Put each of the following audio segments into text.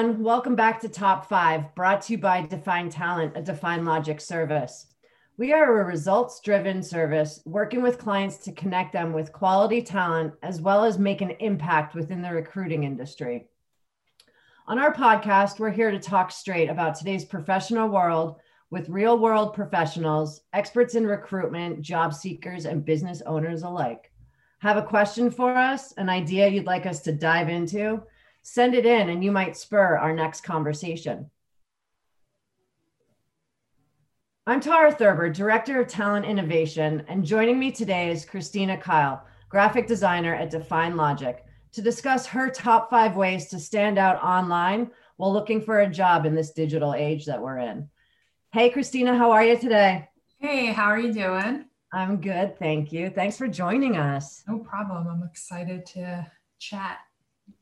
everyone. Welcome back to Top 5, brought to you by Define Talent, a DefinedLogic service. We are a results driven service working with clients to connect them with quality talent as well as make an impact within the recruiting industry. On our podcast, we're here to talk straight about today's professional world with real world professionals, experts in recruitment, job seekers, and business owners alike. Have a question for us, an idea you'd like us to dive into? Send it in and you might spur our next conversation. I'm Tara Thurber, Director of Talent Innovation, and joining me today is Christina Keil, graphic designer at DefinedLogic, to discuss her top five ways to stand out online while looking for a job in this digital age that we're in. Hey, Christina, how are you today? Hey, how are you doing? I'm good, thank you. Thanks for joining us. No problem. I'm excited to chat.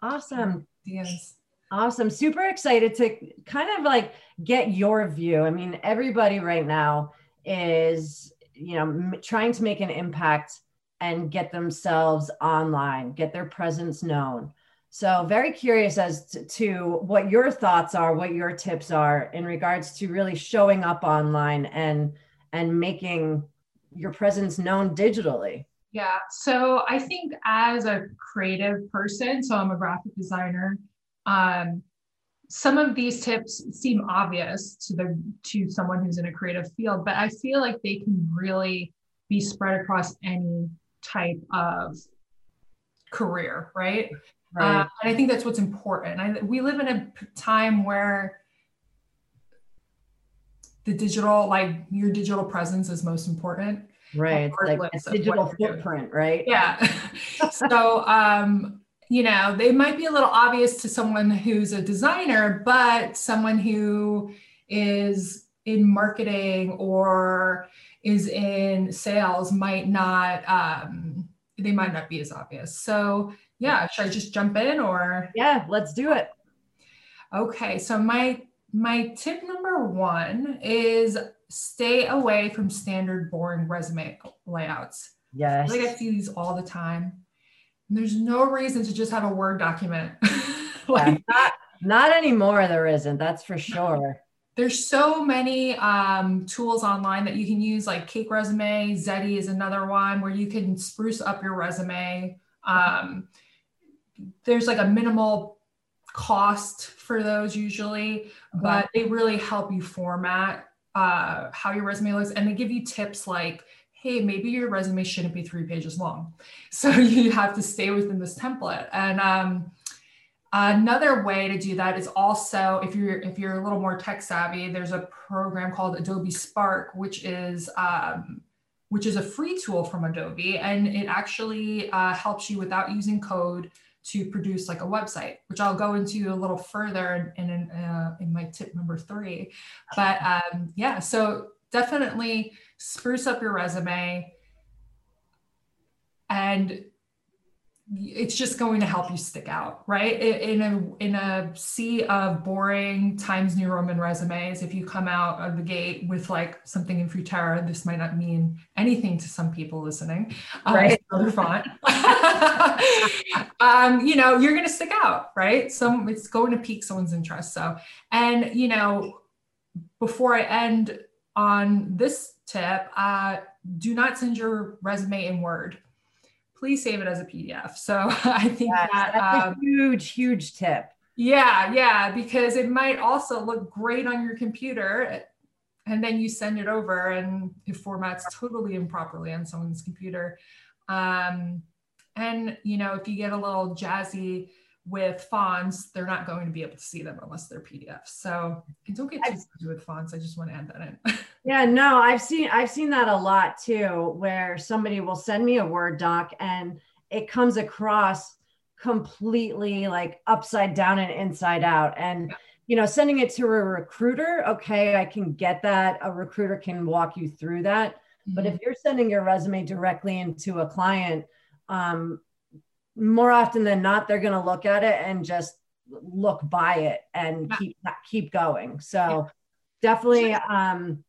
Awesome. Yes. Awesome. Super excited to kind of like get your view. I mean, everybody right now is, you know, m- trying to make an impact and get themselves online, get their presence known. So, very curious as to, to, what your thoughts are, what your tips are in regards to really showing up online and and making your presence known digitally. Yeah. So, I think as a creative person, so I'm a graphic designer, um, some of these tips seem obvious to the to someone who's in a creative field, but I feel like they can really be spread across any type of career, right? right. Uh, and I think that's what's important. I, we live in a time where the digital, like your digital presence, is most important. Right, like a digital footprint, right? Yeah. so, um, you know, they might be a little obvious to someone who's a designer, but someone who is in marketing or is in sales might not um, they might not be as obvious so yeah should i just jump in or yeah let's do it okay so my my tip number one is stay away from standard boring resume layouts. Yes like i see these all the time. There's no reason to just have a word document. Like yeah, not, not anymore there isn't that's for sure. There's so many um, tools online that you can use like cake resume Zety is another one where you can spruce up your resume. Um, there's like a minimal cost for those usually but they really help you format uh, how your resume looks and they give you tips like hey maybe your resume shouldn't be three pages long. So you have to stay within this template. And um, Another way to do that is also if you're if you're a little more tech savvy, there's a program called Adobe Spark, which is um, which is a free tool from Adobe, and it actually uh, helps you without using code to produce like a website, which I'll go into a little further in in, uh, in my tip number three. But um, yeah, so definitely spruce up your resume and it's just going to help you stick out right? In a in a sea of boring times new roman resumes if you come out of the gate with like something in Futura this might not mean anything to some people listening um, right. other font. Um, you know you're going to stick out right? Some it's going to pique someone's interest so. And you know before i end on this tip uh, do not send your resume in word please save it as a PDF. So I think yes, that that's um, a huge, huge tip. Yeah, yeah, because it might also look great on your computer and then you send it over and it formats totally improperly on someone's computer. Um, and you know, if you get a little jazzy with fonts, they're not going to be able to see them unless they're PDFs. So don't get too busy with fonts. I just want to add that in. yeah, no, I've seen I've seen that a lot too, where somebody will send me a Word doc and it comes across completely like upside down and inside out. And you know, sending it to a recruiter, okay, I can get that. A recruiter can walk you through that. Mm-hmm. But if mm-hmm. you're sending your resume directly into a client, um, more often than not they're going to look at it and just look by it and keep keep going. So definitely um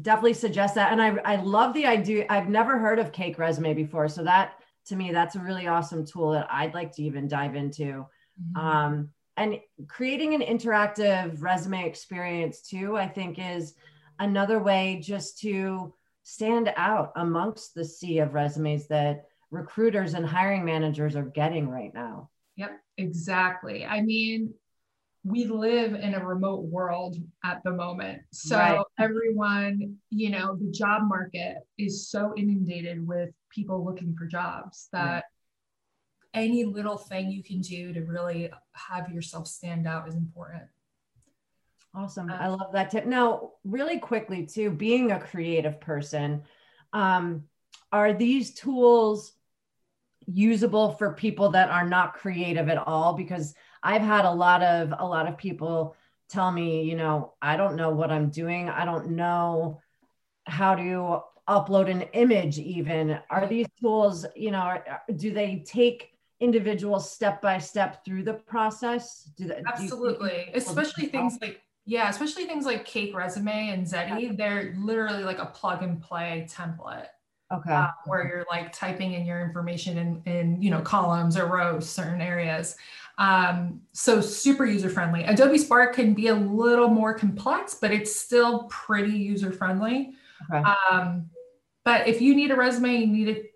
definitely suggest that. And i i love the idea i've never heard of cake resume before. So that to me that's a really awesome tool that i'd like to even dive into. Mm-hmm. um and creating an interactive resume experience too, I think is another way just to stand out amongst the sea of resumes that recruiters and hiring managers are getting right now. Yep, exactly. I mean, we live in a remote world at the moment. So right. everyone, you know, the job market is so inundated with people looking for jobs that yeah. any little thing you can do to really have yourself stand out is important. Awesome. I love that tip. Now, really quickly, too, being a creative person, um, are these tools usable for people that are not creative at all? Because I've had a lot of a lot of people tell me, you know, I don't know what I'm doing. I don't know how to upload an image even. Are these tools, you know, do they take individuals step by step through the process? Do they, Absolutely. Do especially things like yeah, especially things like Cake Resume and Zety, they're literally like a plug and play template. Okay. Uh, where you're like typing in your information in, in you know columns or rows, certain areas. Um, so super user friendly. Adobe Spark can be a little more complex, but it's still pretty user friendly. Okay. Um, but if you need a resume, you need it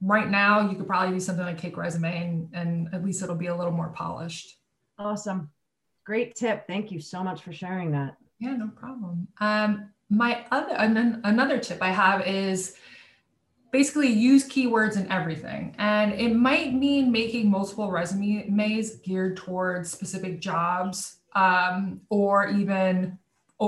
right now, you could probably do something like Cake Resume and, and at least it'll be a little more polished. Awesome. Great tip. Thank you so much for sharing that. Yeah, no problem. Um, my other, another tip I have is basically use keywords in everything. And it might mean making multiple resumes geared towards specific jobs um, or even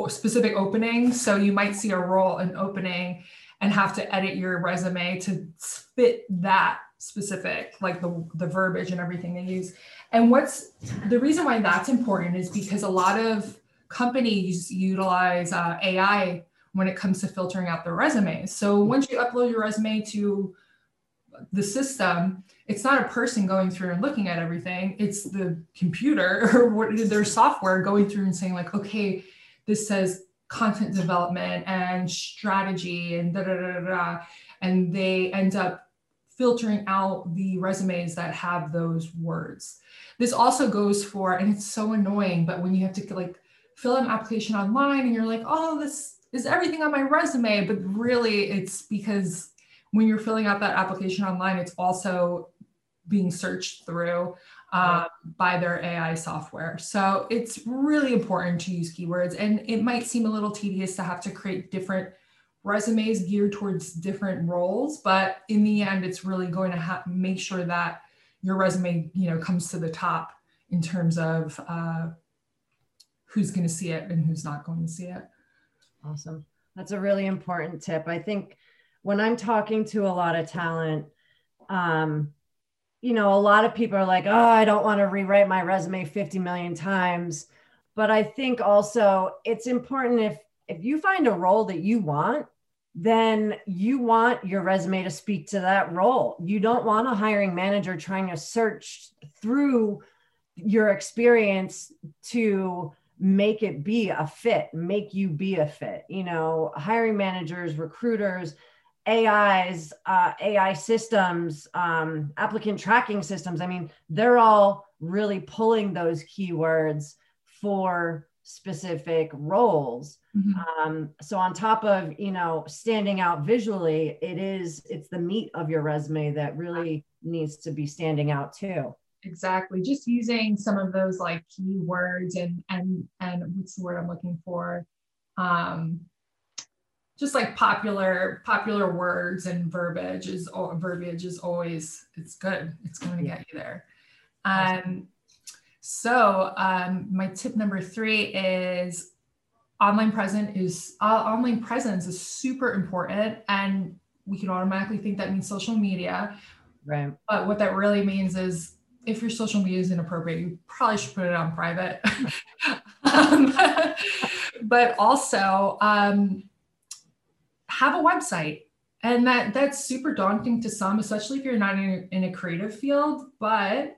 specific openings. So you might see a role, an opening, and have to edit your resume to fit that specific, like the, the verbiage and everything they use. And what's the reason why that's important is because a lot of companies utilize uh, AI when it comes to filtering out their resumes. So once you upload your resume to the system, it's not a person going through and looking at everything. It's the computer or what, their software going through and saying like, okay, this says content development and strategy and da da da da, and they end up filtering out the resumes that have those words. This also goes for, and it's so annoying, but when you have to like fill an application online and you're like, oh, this is everything on my resume, but really it's because when you're filling out that application online, it's also being searched through uh, by their AI software. So it's really important to use keywords. And it might seem a little tedious to have to create different resumes geared towards different roles, but in the end, it's really going to ha- make sure that your resume, you know, comes to the top in terms of uh, who's going to see it and who's not going to see it. Awesome. That's a really important tip. I think when I'm talking to a lot of talent, um, you know, a lot of people are like, oh, I don't want to rewrite my resume 50 million times. But I think also it's important if if you find a role that you want, then you want your resume to speak to that role. You don't want a hiring manager trying to search through your experience to make it be a fit, make you be a fit. You know, hiring managers, recruiters, AIs, uh, AI systems, um, applicant tracking systems. I mean, they're all really pulling those keywords for specific roles. Mm-hmm. Um, so on top of you know standing out visually, it is it's the meat of your resume that really needs to be standing out too exactly. Just using some of those like keywords and and and what's the word i'm looking for? Um just like popular popular words and verbiage is verbiage is always it's good. It's going to get you there. Um so um my tip number three is online present is uh, online presence is super important and we can automatically think that means social media. Right. But what that really means is if your social media is inappropriate, you probably should put it on private. um, but also um, have a website. And that that's super daunting to some, especially if you're not in, in a creative field. But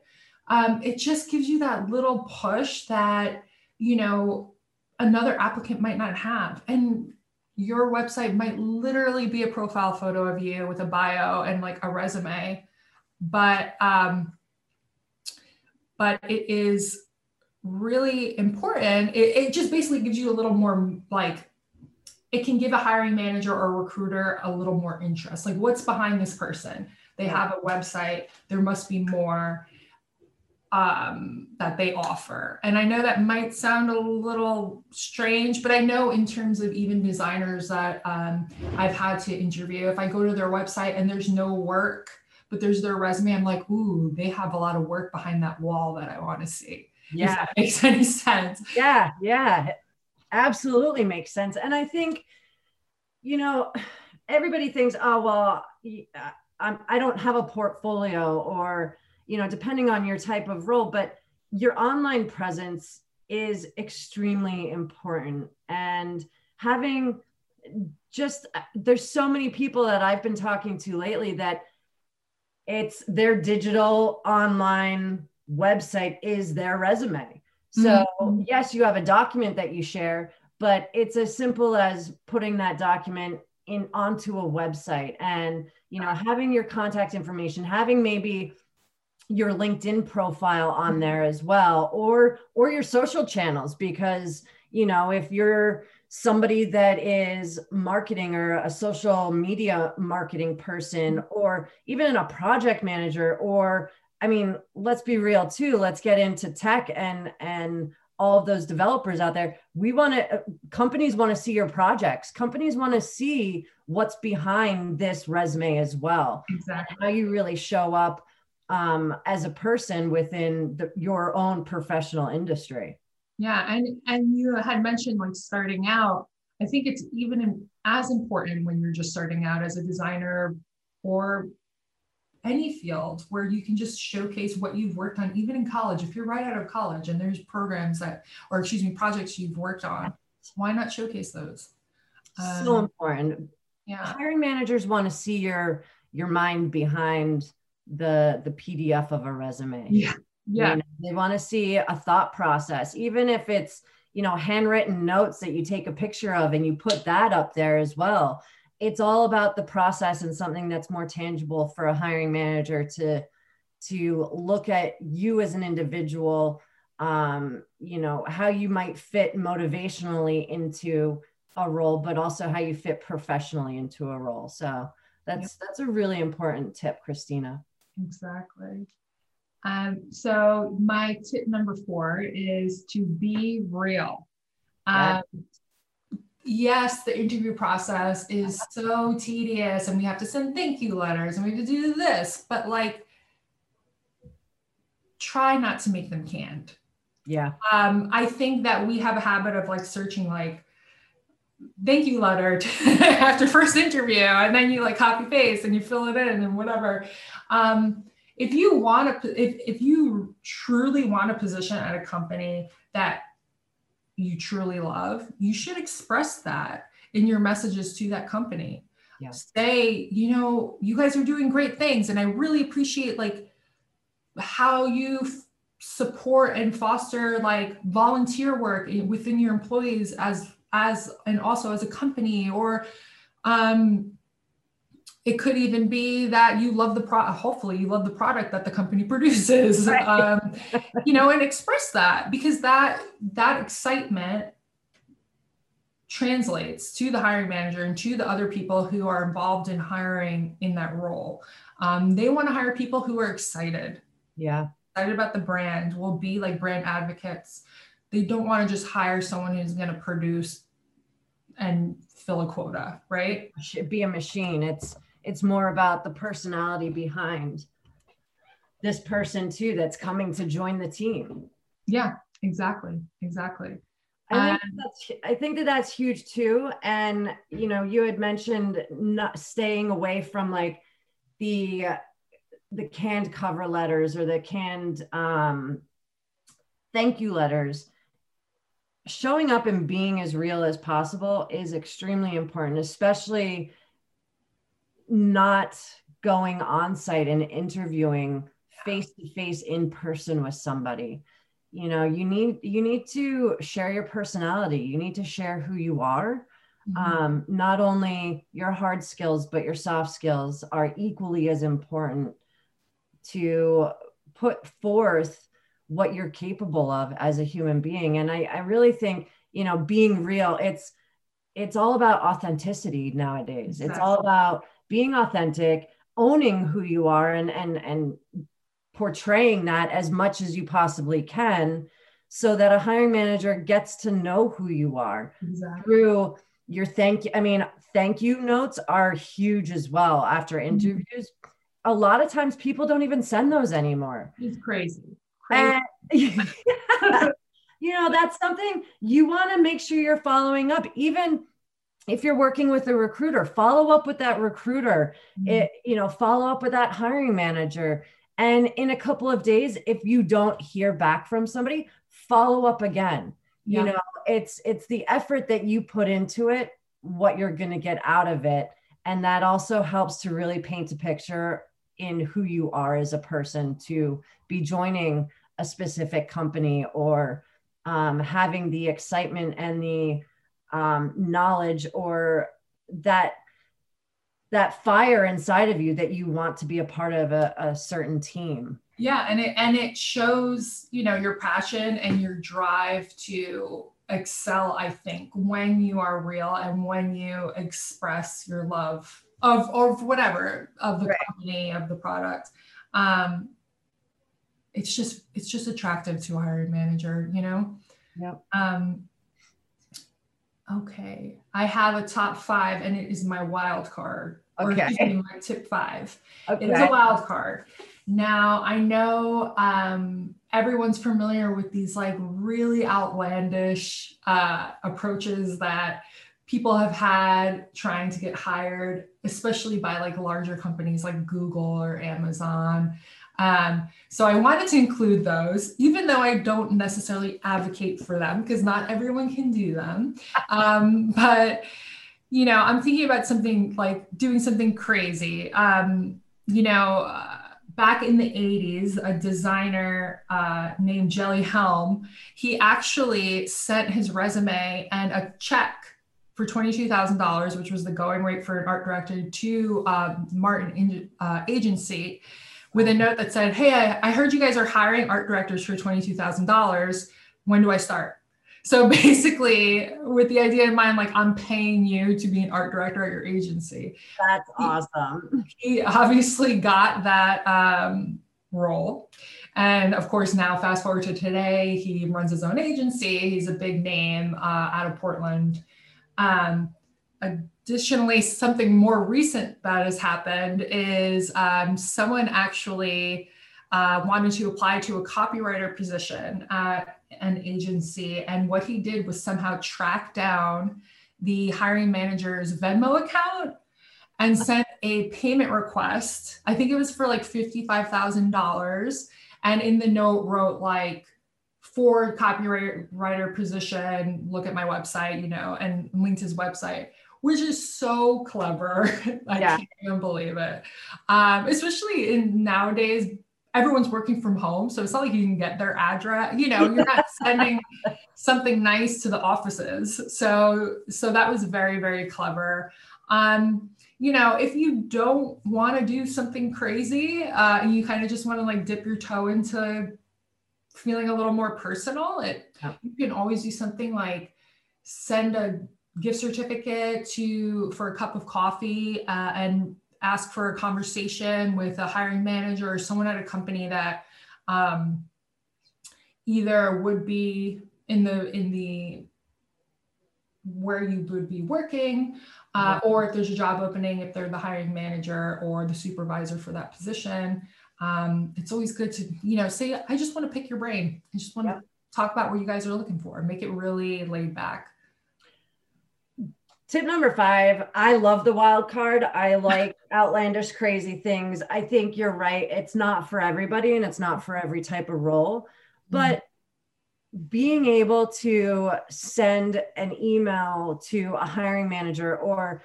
um, it just gives you that little push that you know another applicant might not have. And your website might literally be a profile photo of you with a bio and like a resume. But um, but it is really important. It, it just basically gives you a little more like it can give a hiring manager or recruiter a little more interest. Like, what's behind this person? They have a website, there must be more um, that they offer. And I know that might sound a little strange, but I know in terms of even designers that um, I've had to interview, if I go to their website and there's no work, but there's their resume, I'm like, ooh, they have a lot of work behind that wall that I want to see. Yeah. If that makes any sense. Yeah. Yeah. Absolutely makes sense. And I think, you know, everybody thinks, oh, well, uh, I'm, I don't have a portfolio or, you know, depending on your type of role, but your online presence is extremely important. And having just, uh, there's so many people that I've been talking to lately that it's their digital online website is their resume. So, mm-hmm. yes, you have a document that you share, but it's as simple as putting that document in onto a website and, you know, having your contact information, having maybe your LinkedIn profile on mm-hmm. there as well or or your social channels because, you know, if you're somebody that is marketing or a social media marketing person mm-hmm. or even a project manager or I mean, let's be real too. Let's get into tech and and all of those developers out there. We want to uh, companies want to see your projects. Companies want to see what's behind this resume as well. Exactly. How you really show up um, as a person within the, your own professional industry. Yeah, and and you had mentioned like starting out. I think it's even as important when you're just starting out as a designer or any field where you can just showcase what you've worked on, even in college. If you're right out of college and there's programs that, or excuse me, projects you've worked on, why not showcase those? Um, so important. Yeah. Hiring managers want to see your your mind behind the the PDF of a resume. Yeah. Yeah. They want to see a thought process, even if it's you know handwritten notes that you take a picture of and you put that up there as well. It's all about the process and something that's more tangible for a hiring manager to to look at you as an individual um, you know how you might fit motivationally into a role but also how you fit professionally into a role. So that's that's a really important tip christina. Exactly um, so my tip number four is to be real um, yes, the interview process is so tedious and we have to send thank you letters and we have to do this, but like try not to make them canned. Yeah. Um, I think that we have a habit of like searching like thank you letter after first interview and then you like copy paste and you fill it in and whatever. Um, if you want to, if, if you truly want a position at a company that you truly love, you should express that in your messages to that company. Yeah. Say, you know, you guys are doing great things and I really appreciate like how you f- support and foster like volunteer work within your employees as as and also as a company or um it could even be that you love the pro hopefully you love the product that the company produces. Right. um, you know and express that because that that excitement translates to the hiring manager and to the other people who are involved in hiring in that role. Um, they want to hire people who are excited. Yeah. Excited about the brand will be like brand advocates. They don't want to just hire someone who's going to produce and fill a quota right? Should be a machine. It's it's more about the personality behind this person too that's coming to join the team. Yeah exactly exactly. I think, that's, I think that that's huge too. And you know you had mentioned not staying away from like the the canned cover letters or the canned um, thank you letters. Showing up and being as real as possible is extremely important especially not going on site and interviewing face to face in person with somebody. You know you need you need to share your personality. You need to share who you are. Mm-hmm. um, not only your hard skills but your soft skills are equally as important to put forth what you're capable of as a human being. And i, I really think you know being real it's it's all about authenticity nowadays. Exactly. it's all about being authentic owning who you are and and and portraying that as much as you possibly can so that a hiring manager gets to know who you are exactly. through your thank you i mean thank you notes are huge as well after mm-hmm. interviews mm-hmm. a lot of times people don't even send those anymore it's crazy, crazy. And, you know that's something you want to make sure you're following up even if you're working with a recruiter follow up with that recruiter mm-hmm. it, you know follow up with that hiring manager and in a couple of days if you don't hear back from somebody follow up again yeah. you know it's it's the effort that you put into it what you're going to get out of it and that also helps to really paint a picture in who you are as a person to be joining a specific company or um, having the excitement and the um, knowledge or that that fire inside of you that you want to be a part of a, a certain team yeah and it and it shows you know your passion and your drive to excel i think when you are real and when you express your love of or whatever of the right. company of the product um it's just it's just attractive to a hiring manager you know yep. um okay i have a top five and it is my wild card okay or my tip five okay. it is a wild card now i know um everyone's familiar with these like really outlandish uh, approaches that people have had trying to get hired, especially by like larger companies like Google or Amazon. Um, so I wanted to include those, even though I don't necessarily advocate for them because not everyone can do them. Um, but you know, I'm thinking about something like doing something crazy. Um, you know, uh, back in the 80s, a designer uh, named Jelly Helm, he actually sent his resume and a check for $22,000, which was the going rate for an art director, to uh, Martin uh, Agency with a note that said, Hey, I, I heard you guys are hiring art directors for $22,000. When do I start? So basically, with the idea in mind, like I'm paying you to be an art director at your agency. That's awesome. He, he obviously got that um, role. And of course, now fast forward to today, he runs his own agency. He's a big name uh, out of Portland. Um, additionally, something more recent that has happened is um, someone actually uh, wanted to apply to a copywriter position at an agency. And what he did was somehow track down the hiring manager's Venmo account and sent a payment request. I think it was for like $55,000. And in the note wrote like, for copywriter position, look at my website, you know, and linked his website which is so clever. I yeah. can't even believe it. Um, especially in nowadays, everyone's working from home. So it's not like you can get their address, you know, you're not sending something nice to the offices. So, so that was very, very clever. Um, you know, if you don't want to do something crazy, uh, and you kind of just want to like dip your toe into feeling a little more personal, it you can always do something like send a gift certificate to for a cup of coffee uh, and ask for a conversation with a hiring manager or someone at a company that um, either would be in the in the where you would be working uh, or if there's a job opening if they're the hiring manager or the supervisor for that position. Um, it's always good to you know say i just want to pick your brain. I just want to talk about what you guys are looking for. Make it really laid back Tip number five, I love the wild card. I like outlandish, crazy things. I think you're right. It's not for everybody and it's not for every type of role, but mm-hmm. being able to send an email to a hiring manager or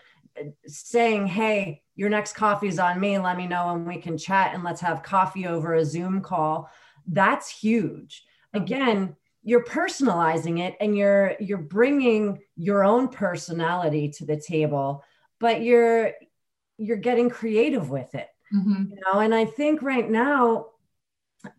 saying, Hey, your next coffee is on me. Let me know and we can chat and let's have coffee over a Zoom call. That's huge. Again, you're personalizing it and you're you're bringing your own personality to the table but you're you're getting creative with it mm-hmm. you know and i think right now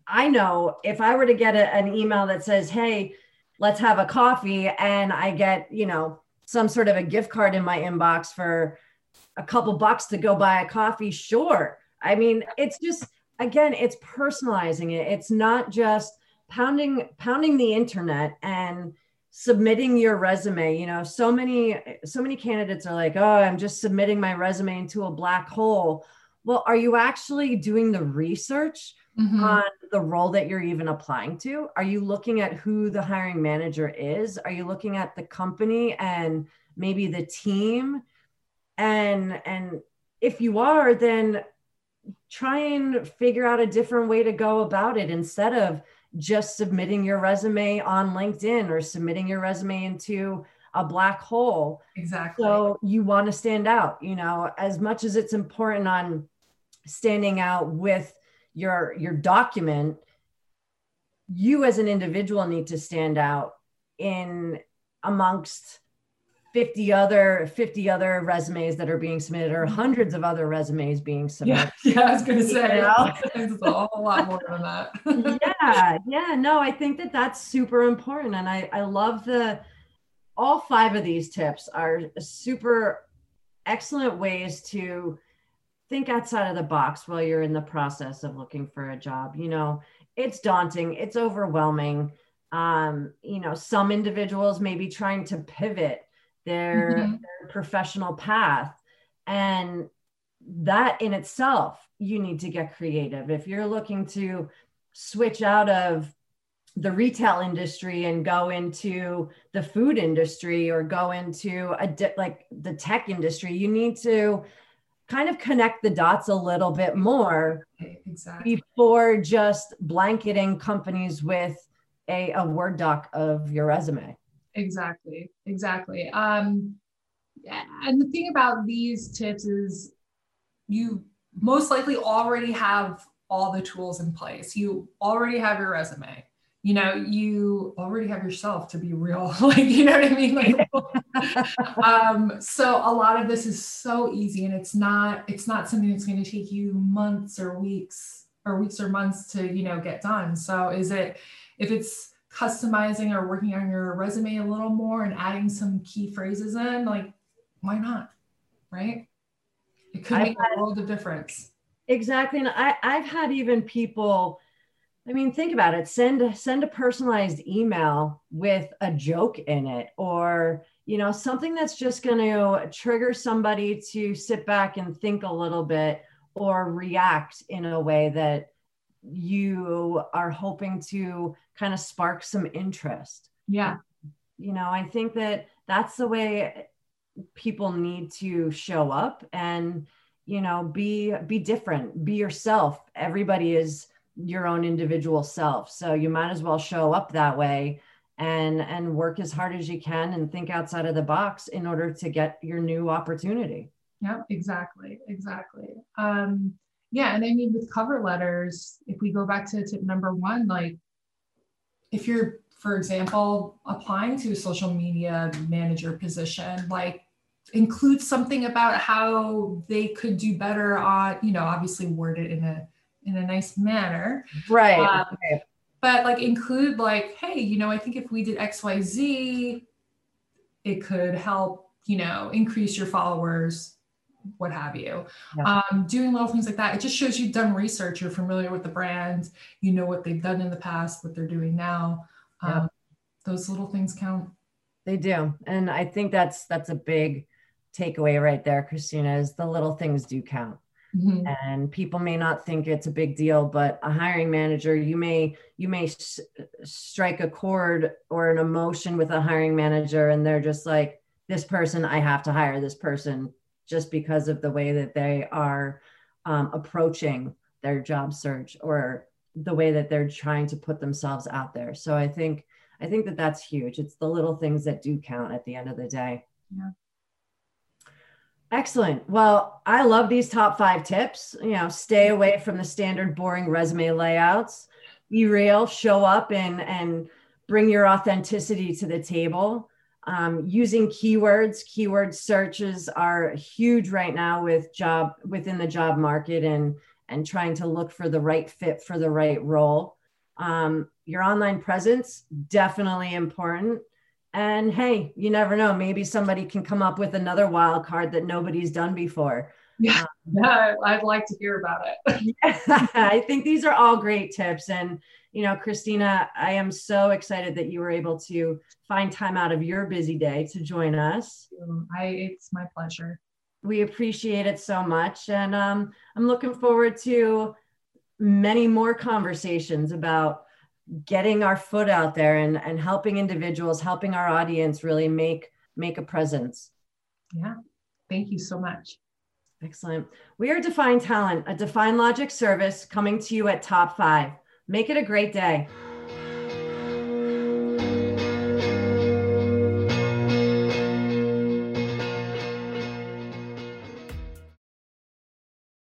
I know if I were to get a, an email that says, Hey, let's have a coffee, and I get, you know, some sort of a gift card in my inbox for a couple bucks to go buy a coffee, sure. I mean, it's just, again, it's personalizing it. It's not just pounding, pounding the internet and, submitting your resume. You know so many so many candidates are like oh i'm just submitting my resume into a black hole. Well are you actually doing the research mm-hmm. on the role that you're even applying to? Are you looking at who the hiring manager is? Are you looking at the company and maybe the team? And and if you are then try and figure out a different way to go about it instead of just submitting your resume on LinkedIn or submitting your resume into a black hole. Exactly. So you want to stand out, you know, as much as it's important on standing out with your your document, you as an individual need to stand out in amongst 50 other 50 other resumes that are being submitted or hundreds of other resumes being submitted. Yeah, yeah I was going to say you know? it's a whole lot more than that. yeah, yeah, no, I think that that's super important and I I love the all five of these tips are super excellent ways to think outside of the box while you're in the process of looking for a job. You know, it's daunting, it's overwhelming. Um, you know, some individuals may be trying to pivot their, mm-hmm. their professional path. And that in itself, you need to get creative. If you're looking to switch out of the retail industry and go into the food industry or go into a di- like the tech industry, you need to kind of connect the dots a little bit more exactly. before just blanketing companies with a, a word doc of your resume exactly exactly. Um and the thing about these tips is you most likely already have all the tools in place. You already have your resume. You know you already have yourself to be real. Like you know what i mean? Like um so a lot of this is so easy and it's not it's not something that's going to take you months or weeks or weeks or months to you know get done. So is it if it's customizing or working on your resume a little more and adding some key phrases in, like, why not? Right? It could make had, a world of difference. Exactly. And I, I've had even people, I mean, think about it. Send send a personalized email with a joke in it or you know something that's just going to trigger somebody to sit back and think a little bit or react in a way that you are hoping to kind of spark some interest. Yeah. You know, I think that that's the way people need to show up and you know be be different. Be yourself. Everybody is your own individual self. So you might as well show up that way and and work as hard as you can and think outside of the box in order to get your new opportunity. Yeah exactly exactly. Um yeah and i mean with cover letters if we go back to tip number one like if you're for example applying to a social media manager position like include something about how they could do better on you know obviously word it in a in a nice manner right um, okay. but like include like hey you know i think if we did xyz it could help you know increase your followers what have you. Yeah. Um, doing little things like that, it just shows you've done research, you're familiar with the brand, you know what they've done in the past, what they're doing now. Yeah. Um, those little things count. They do. And I think that's that's a big takeaway right there, Christina, is the little things do count. Mm-hmm. and people may not think it's a big deal but a hiring manager you may you may s- strike a chord or an emotion with a hiring manager and they're just like this person i have to hire this person just because of the way that they are um, approaching their job search or the way that they're trying to put themselves out there. So I think I think that that's huge. It's the little things that do count at the end of the day. Yeah. Excellent. Well, I love these top five tips. You know, stay away from the standard boring resume layouts. Be real, show up and and bring your authenticity to the table um, using keywords keyword searches are huge right now with job within the job market and and trying to look for the right fit for the right role. Um, your online presence, definitely important. And hey, you never know, maybe somebody can come up with another wild card that nobody's done before. Yeah, um, yeah I'd like to hear about it. yeah, I think these are all great tips. And, you know, Christina, I am so excited that you were able to find time out of your busy day to join us. I, it's my pleasure. We appreciate it so much. And um, I'm looking forward to many more conversations about getting our foot out there and, and helping individuals, helping our audience really make make a presence. Yeah. Thank you so much. Excellent. We are Define Talent, a DefinedLogic service coming to you at top five. Make it a great day.